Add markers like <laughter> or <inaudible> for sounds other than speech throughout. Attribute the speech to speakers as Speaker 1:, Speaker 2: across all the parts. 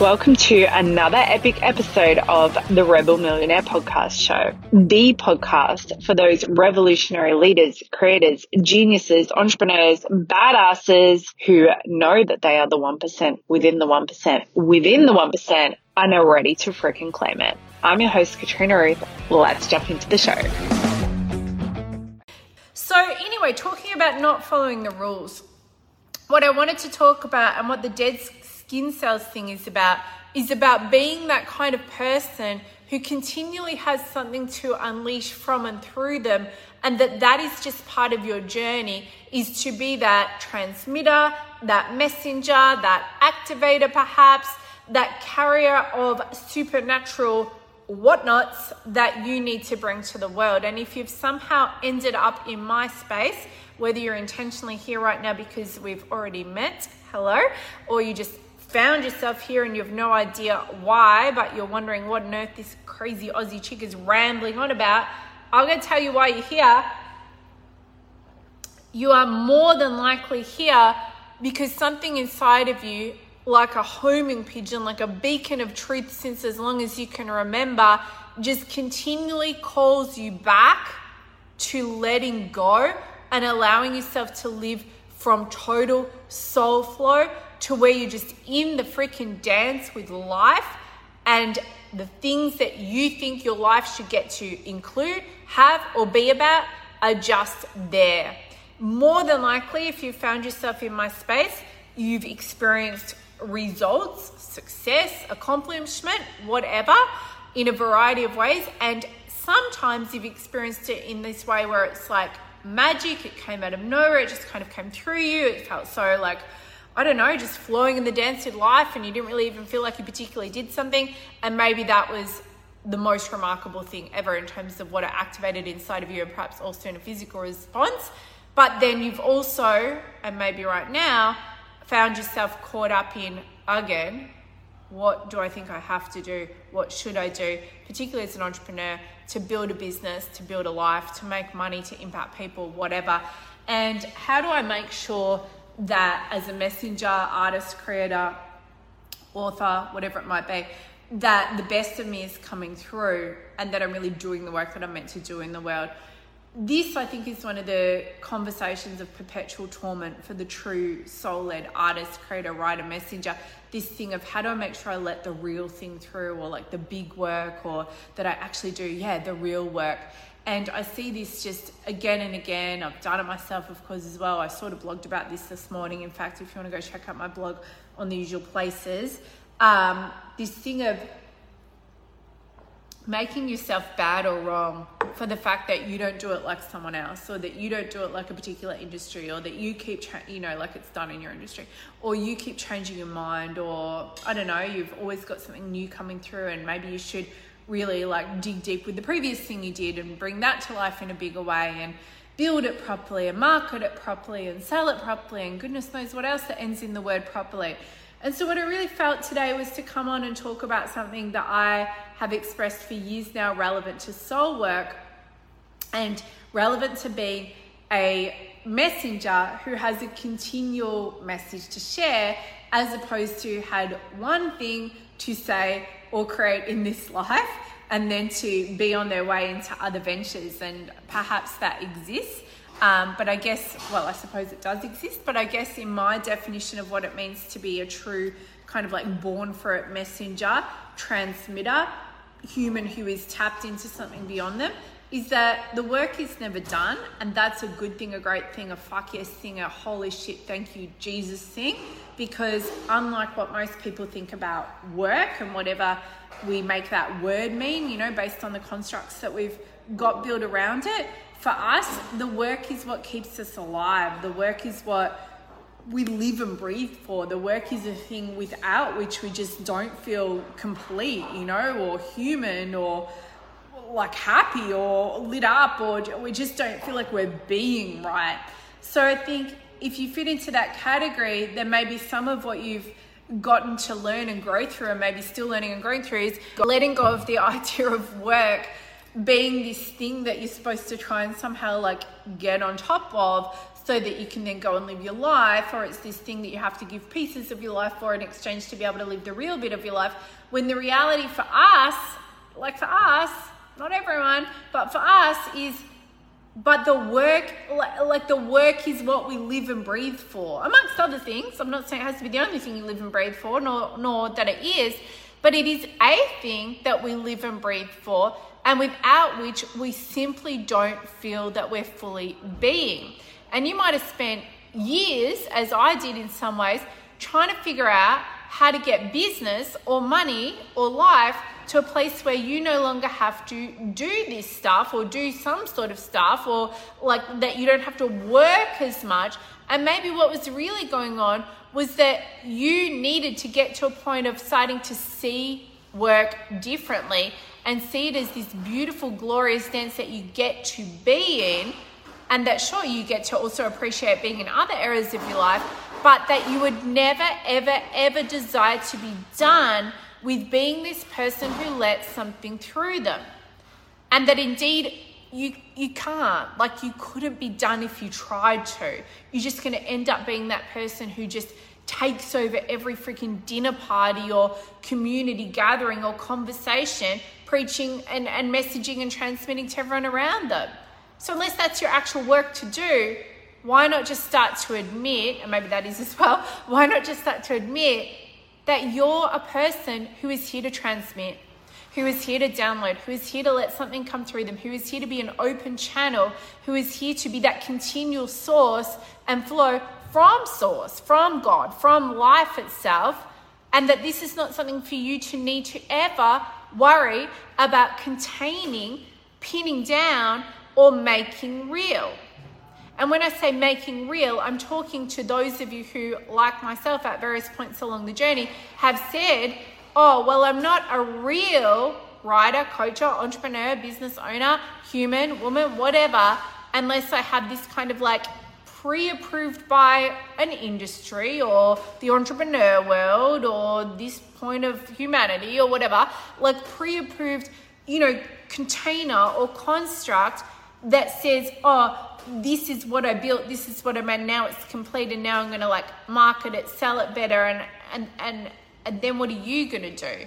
Speaker 1: Welcome to another epic episode of the Rebel Millionaire Podcast Show, the podcast for those revolutionary leaders, creators, geniuses, entrepreneurs, badasses who know that they are the 1% within the 1% within the 1% and are ready to freaking claim it. I'm your host, Katrina Ruth. Let's jump into the show.
Speaker 2: So, anyway, talking about not following the rules, what I wanted to talk about and what the dead skin cells thing is about is about being that kind of person who continually has something to unleash from and through them and that that is just part of your journey is to be that transmitter that messenger that activator perhaps that carrier of supernatural whatnots that you need to bring to the world. And if you've somehow ended up in my space whether you're intentionally here right now because we've already met hello or you just found yourself here and you have no idea why, but you're wondering what on earth this crazy Aussie chick is rambling on about, I'm going to tell you why you're here. You are more than likely here because something inside of you, like a homing pigeon, like a beacon of truth since as long as you can remember, just continually calls you back to letting go and allowing yourself to live from total soul flow to where you're just in the freaking dance with life and the things that you think your life should get to include, have, or be about are just there. More than likely, if you found yourself in my space, you've experienced results, success, accomplishment, whatever, in a variety of ways. And sometimes you've experienced it in this way where it's like magic, it came out of nowhere, it just kind of came through you, it felt so like I don't know, just flowing in the dance of life and you didn't really even feel like you particularly did something. And maybe that was the most remarkable thing ever in terms of what it activated inside of you and perhaps also in a physical response. But then you've also, and maybe right now, found yourself caught up in again, what do I think I have to do? What should I do? Particularly as an entrepreneur, to build a business, to build a life, to make money, to impact people, whatever. And how do I make sure that as a messenger, artist, creator, author, whatever it might be, that the best of me is coming through and that I'm really doing the work that I'm meant to do in the world. This, I think, is one of the conversations of perpetual torment for the true soul led artist, creator, writer, messenger. This thing of how do I make sure I let the real thing through, or like the big work, or that I actually do, yeah, the real work. And I see this just again and again. I've done it myself, of course, as well. I sort of blogged about this this morning. In fact, if you want to go check out my blog on the usual places, um, this thing of making yourself bad or wrong for the fact that you don't do it like someone else or that you don't do it like a particular industry or that you keep cha- you know like it's done in your industry or you keep changing your mind or i don't know you've always got something new coming through and maybe you should really like dig deep with the previous thing you did and bring that to life in a bigger way and build it properly and market it properly and sell it properly and goodness knows what else that ends in the word properly. And so, what I really felt today was to come on and talk about something that I have expressed for years now relevant to soul work and relevant to being a messenger who has a continual message to share as opposed to had one thing to say or create in this life and then to be on their way into other ventures and perhaps that exists. Um, but i guess well i suppose it does exist but i guess in my definition of what it means to be a true kind of like born for it messenger transmitter human who is tapped into something beyond them is that the work is never done and that's a good thing a great thing a fuck yes thing a holy shit thank you jesus thing because unlike what most people think about work and whatever we make that word mean you know based on the constructs that we've got built around it for us the work is what keeps us alive the work is what we live and breathe for. The work is a thing without which we just don't feel complete, you know, or human or like happy or lit up or we just don't feel like we're being right. So I think if you fit into that category, then maybe some of what you've gotten to learn and grow through and maybe still learning and growing through is letting go of the <laughs> idea of work being this thing that you're supposed to try and somehow like get on top of so that you can then go and live your life, or it's this thing that you have to give pieces of your life for in exchange to be able to live the real bit of your life. When the reality for us, like for us, not everyone, but for us is but the work like the work is what we live and breathe for amongst other things. I'm not saying it has to be the only thing you live and breathe for nor nor that it is but it is a thing that we live and breathe for and without which we simply don't feel that we're fully being. And you might have spent years as i did in some ways trying to figure out how to get business or money or life to a place where you no longer have to do this stuff or do some sort of stuff or like that you don't have to work as much. And maybe what was really going on was that you needed to get to a point of starting to see work differently and see it as this beautiful, glorious dance that you get to be in. And that, sure, you get to also appreciate being in other areas of your life, but that you would never, ever, ever desire to be done with being this person who lets something through them. And that indeed you you can't. Like you couldn't be done if you tried to. You're just going to end up being that person who just takes over every freaking dinner party or community gathering or conversation preaching and, and messaging and transmitting to everyone around them. So unless that's your actual work to do why not just start to admit and maybe that is as well <laughs> why not just start to admit that you're a person who is here to transmit, who is here to download, who is here to let something come through them, who is here to be an open channel, who is here to be that continual source and flow from source, from God, from life itself, and that this is not something for you to need to ever worry about containing, pinning down, or making real. And when I say making real, I'm talking to those of you who, like myself, at various points along the journey, have said, Oh, well, I'm not a real writer, coach, entrepreneur, business owner, human, woman, whatever, unless I have this kind of like pre approved by an industry or the entrepreneur world or this point of humanity or whatever, like pre approved, you know, container or construct that says, oh, this is what I built, this is what I made, now it's complete, and now I'm gonna like market it, sell it better, and and and, and then what are you gonna do?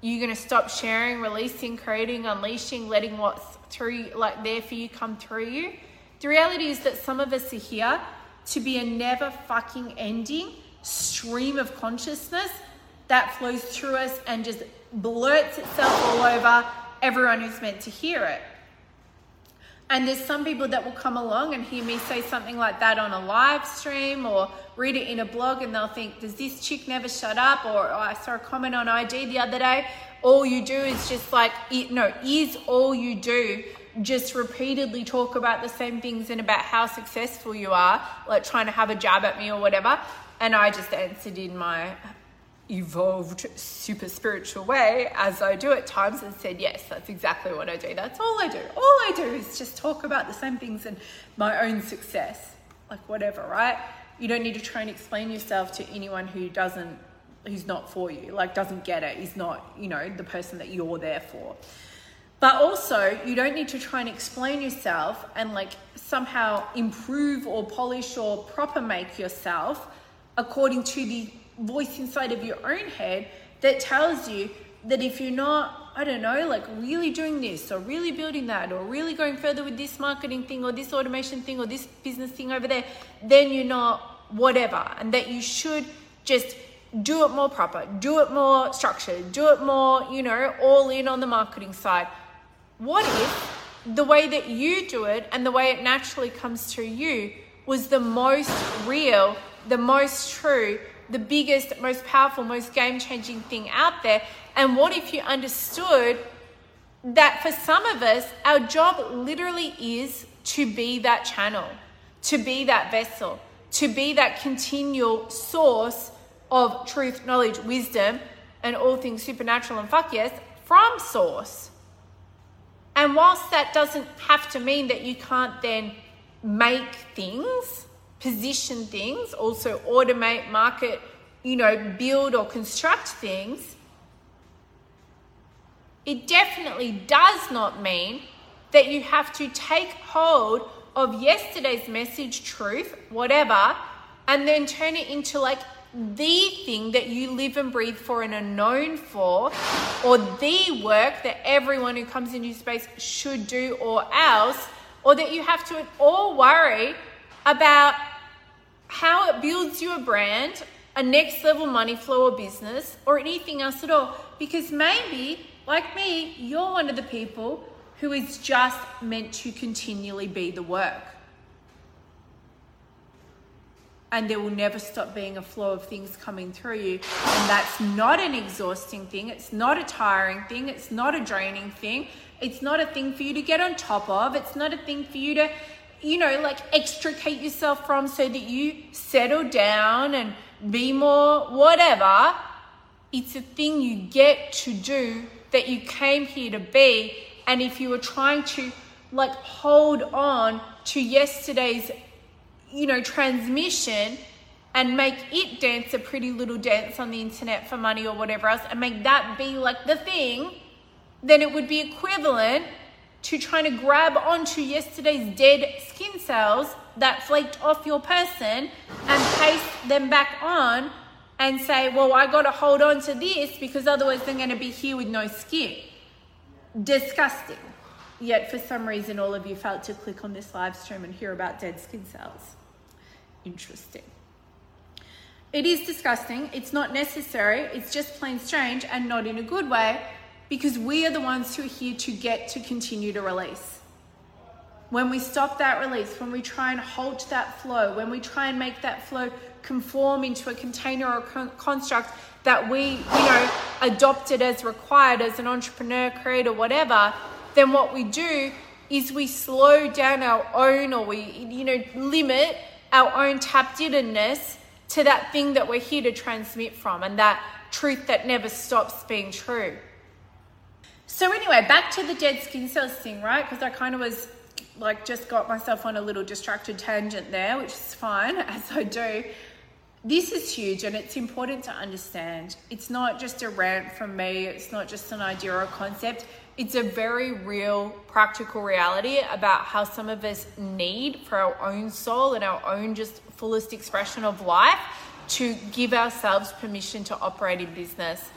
Speaker 2: You're gonna stop sharing, releasing, creating, unleashing, letting what's through like there for you come through you. The reality is that some of us are here to be a never fucking ending stream of consciousness that flows through us and just blurts itself all over everyone who's meant to hear it. And there's some people that will come along and hear me say something like that on a live stream or read it in a blog and they'll think, does this chick never shut up? Or, oh, I saw a comment on IG the other day. All you do is just like, it no, is all you do just repeatedly talk about the same things and about how successful you are, like trying to have a jab at me or whatever. And I just answered in my evolved super spiritual way as I do at times and said, Yes, that's exactly what I do. That's all I do. All I do is just talk about the same things and my own success. Like, whatever, right? You don't need to try and explain yourself to anyone who doesn't, who's not for you, like, doesn't get it, is not, you know, the person that you're there for. But also, you don't need to try and explain yourself and like somehow improve or polish or proper make yourself according to the voice inside of your own head that tells you that if you're not, I don't know, like really doing this or really building that or really going further with this marketing thing or this automation thing or this business thing over there, then you're not whatever. And that you should just do it more proper, do it more structured, do it more, you know, all in on the marketing side. What if the way that you do it and the way it naturally comes through you was the most real, the most true, the biggest, most powerful, most game changing thing out there? And what if you understood that for some of us, our job literally is to be that channel, to be that vessel, to be that continual source of truth, knowledge, wisdom, and all things supernatural and fuck yes from source. And whilst that doesn't have to mean that you can't then make things, position things, also automate, market, you know, build or construct things, it definitely does not mean that you have to take hold of yesterday's message, truth, whatever, and then turn it into like the thing that you live and breathe for and are known for, or the work that everyone who comes into your space should do or else, or that you have to at all worry about how it builds you a brand, a next level money flow or business, or anything else at all. Because maybe, like me, you're one of the people who is just meant to continually be the work. And there will never stop being a flow of things coming through you. And that's not an exhausting thing. It's not a tiring thing. It's not a draining thing. It's not a thing for you to get on top of. It's not a thing for you to, you know, like extricate yourself from so that you settle down and be more whatever. It's a thing you get to do that you came here to be. And if you were trying to like hold on to yesterday's, you know, transmission and make it dance a pretty little dance on the internet for money or whatever else and make that be like the thing, then it would be equivalent to trying to grab onto yesterday's dead skin cells that flaked off your person and paste them back on and say, well, I got to hold on to this because otherwise they're going to be here with no skin. Disgusting. Yet for some reason, all of you felt to click on this live stream and hear about dead skin cells. Interesting. It is disgusting. It's not necessary. It's just plain strange and not in a good way because we are the ones who are here to get to continue to release. When we stop that release, when we try and halt that flow, when we try and make that flow conform into a container or con- construct that we, you know, adopted as required as an entrepreneur, creator, whatever, then what we do is we slow down our own or we, you know, limit our own tapped inness to that thing that we're here to transmit from and that truth that never stops being true. So anyway, back to the dead skin cells thing, right? Because I kind of was like just got myself on a little distracted tangent there, which is fine <laughs> as I do. This is huge and it's important to understand. It's not just a rant from me, it's not just an idea or a concept. It's a very real, practical reality about how some of us need for our own soul and our own just fullest expression of life to give ourselves permission to operate in business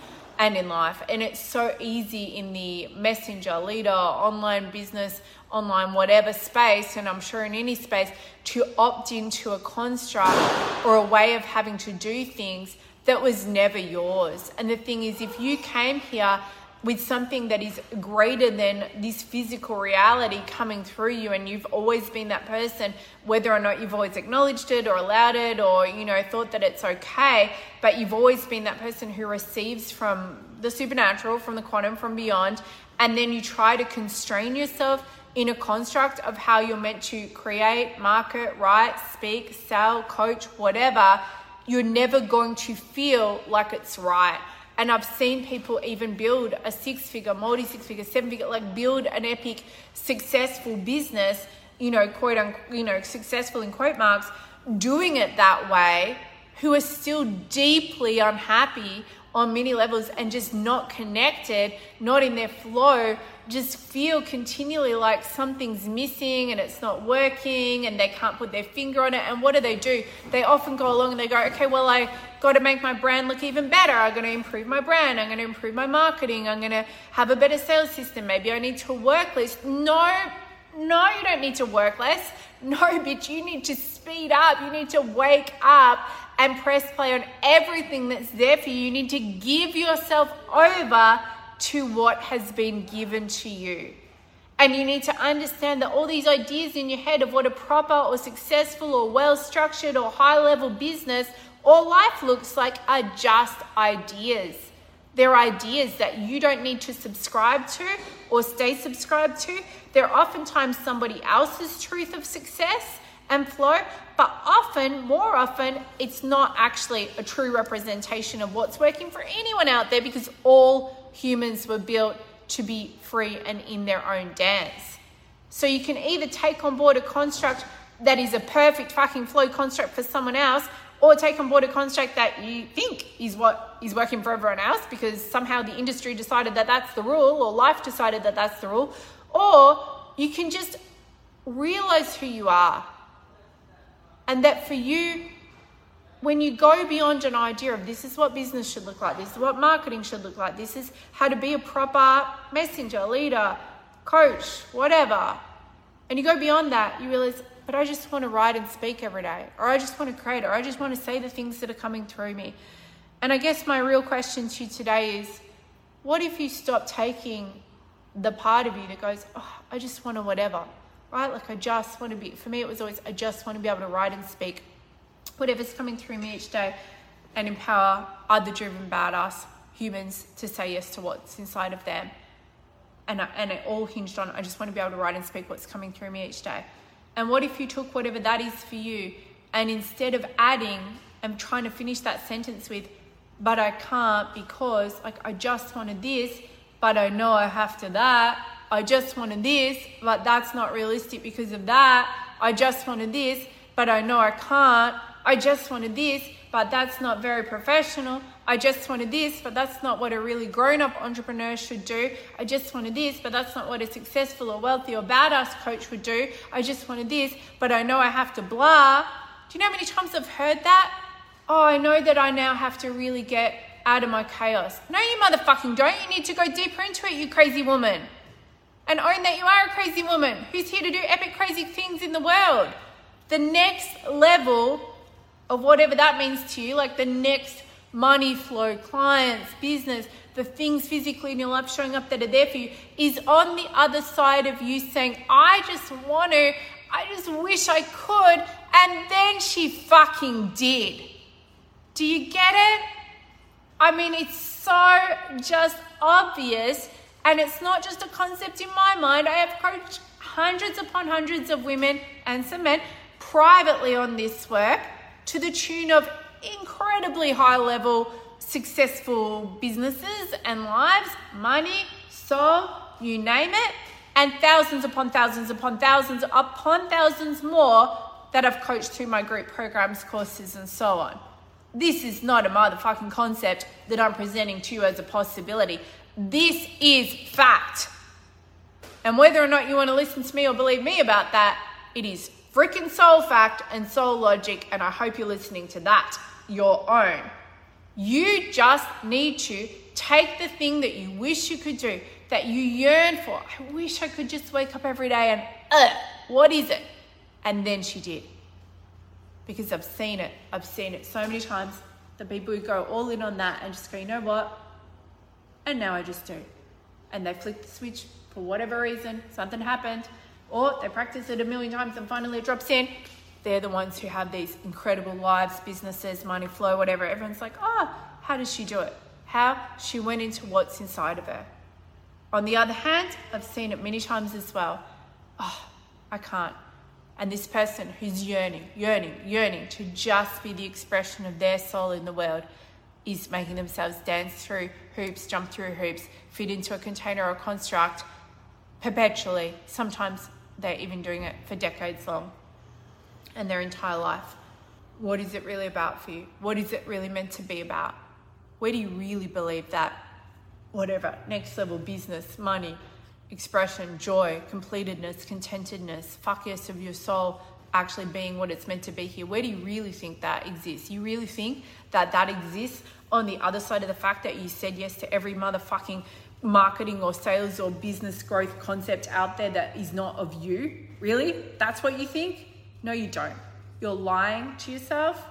Speaker 2: and in life. And it's so easy in the messenger, leader, online business, online whatever space, and I'm sure in any space, to opt into a construct or a way of having to do things that was never yours. And the thing is, if you came here with something that is greater than this physical reality coming through you and you've always been that person whether or not you've always acknowledged it or allowed it or you know thought that it's okay but you've always been that person who receives from the supernatural from the quantum from beyond and then you try to constrain yourself in a construct of how you're meant to create market write speak sell coach whatever you're never going to feel like it's right and I've seen people even build a six figure, multi six figure, seven figure, like build an epic, successful business, you know, quote unquote, you know, successful in quote marks, doing it that way, who are still deeply unhappy on many levels and just not connected, not in their flow, just feel continually like something's missing and it's not working and they can't put their finger on it. And what do they do? They often go along and they go, okay, well, I got to make my brand look even better. I'm going to improve my brand. I'm going to improve my marketing. I'm going to have a better sales system. Maybe I need to work less. No, no, you don't need to work less. <laughs> No, bitch, you need to speed up. You need to wake up and press play on everything that's there for you. You need to give yourself over to what has been given to you. And you need to understand that all these ideas in your head of what a proper or successful or well structured or high level business or life looks like are just ideas. They're ideas that you don't need to subscribe to or stay subscribed to. They're oftentimes somebody else's truth of success and flow, but often, more often, it's not actually a true representation of what's working for anyone out there because all humans were built to be free and in their own dance. So you can either take on board a construct that is a perfect fucking flow construct for someone else, or take on board a construct that you think is what is working for everyone else because somehow the industry decided that that's the rule, or life decided that that's the rule, or you can just realize who you are. And that for you, when you go beyond an idea of this is what business should look like, this is what marketing should look like, this is how to be a proper messenger, leader, coach, whatever, and you go beyond that, you realize, but I just want to write and speak every day, or I just want to create, or I just want to say the things that are coming through me. And I guess my real question to you today is what if you stop taking the part of you that goes, oh, I just want to whatever, right? Like I just want to be, for me, it was always, I just want to be able to write and speak whatever's coming through me each day and empower other driven badass humans to say yes to what's inside of them. And, and it all hinged on I just want to be able to write and speak what's coming through me each day. And what if you took whatever that is for you and instead of adding and trying to finish that sentence with, but I can't because like I just wanted this, but I know I have to that. I just wanted this, but that's not realistic because of that. I just wanted this, but I know I can't. I just wanted this, but that's not very professional. I just wanted this, but that's not what a really grown up entrepreneur should do. I just wanted this, but that's not what a successful or wealthy or badass coach would do. I just wanted this, but I know I have to blah. Do you know how many times I've heard that? Oh, I know that I now have to really get out of my chaos. No, you motherfucking don't. You need to go deeper into it, you crazy woman. And own that you are a crazy woman who's here to do epic, crazy things in the world. The next level of whatever that means to you, like the next money flow, clients, business, the things physically in your life showing up that are there for you, is on the other side of you saying, I just want to, I just wish I could. And then she fucking did. Do you get it? I mean, it's so just obvious. And it's not just a concept in my mind. I have coached hundreds upon hundreds of women and some men privately on this work to the tune of incredibly high level, successful businesses and lives, money, soul, you name it, and thousands upon thousands upon thousands upon thousands more that I've coached through my group programs, courses, and so on. This is not a motherfucking concept that I'm presenting to you as a possibility. This is fact. And whether or not you want to listen to me or believe me about that, it is freaking soul fact and soul logic, and I hope you're listening to that, your own. You just need to take the thing that you wish you could do, that you yearn for. I wish I could just wake up every day and, what is it? And then she did. Because I've seen it. I've seen it so many times. The people who go all in on that and just go, you know what? And now I just do. And they flick the switch for whatever reason, something happened, or they practice it a million times and finally it drops in. They're the ones who have these incredible lives, businesses, money flow, whatever. Everyone's like, oh, how does she do it? How? She went into what's inside of her. On the other hand, I've seen it many times as well. Oh, I can't. And this person who's yearning, yearning, yearning to just be the expression of their soul in the world is making themselves dance through hoops, jump through hoops, fit into a container or construct perpetually, sometimes they're even doing it for decades long and their entire life. What is it really about for you? What is it really meant to be about? Where do you really believe that whatever next level business, money, expression, joy, completedness, contentedness, fuck yes of your soul actually being what it's meant to be here? Where do you really think that exists? You really think that that exists on the other side of the fact that you said yes to every motherfucking marketing or sales or business growth concept out there that is not of you? Really? That's what you think? No, you don't. You're lying to yourself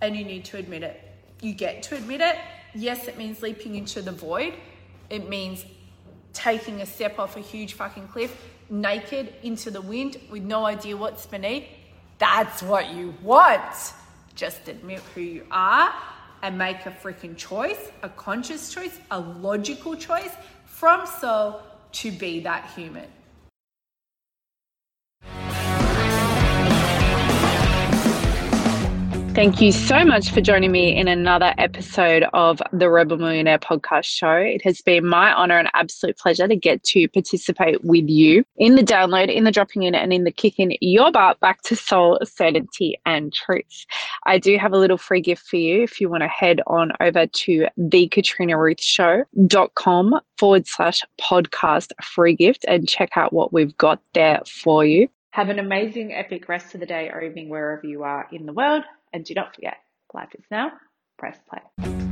Speaker 2: and you need to admit it. You get to admit it. Yes, it means leaping into the void. It means taking a step off a huge fucking cliff, naked into the wind with no idea what's beneath. That's what you want. Just admit who you are and make a freaking choice, a conscious choice, a logical choice from soul to be that human.
Speaker 1: Thank you so much for joining me in another episode of the Rebel Millionaire podcast show. It has been my honor and absolute pleasure to get to participate with you in the download, in the dropping in, and in the kicking your butt back to soul, certainty, and truth. I do have a little free gift for you if you want to head on over to thekatrinaruthshow.com forward slash podcast free gift and check out what we've got there for you. Have an amazing, epic rest of the day or evening wherever you are in the world. And do not forget, life is now. Press play.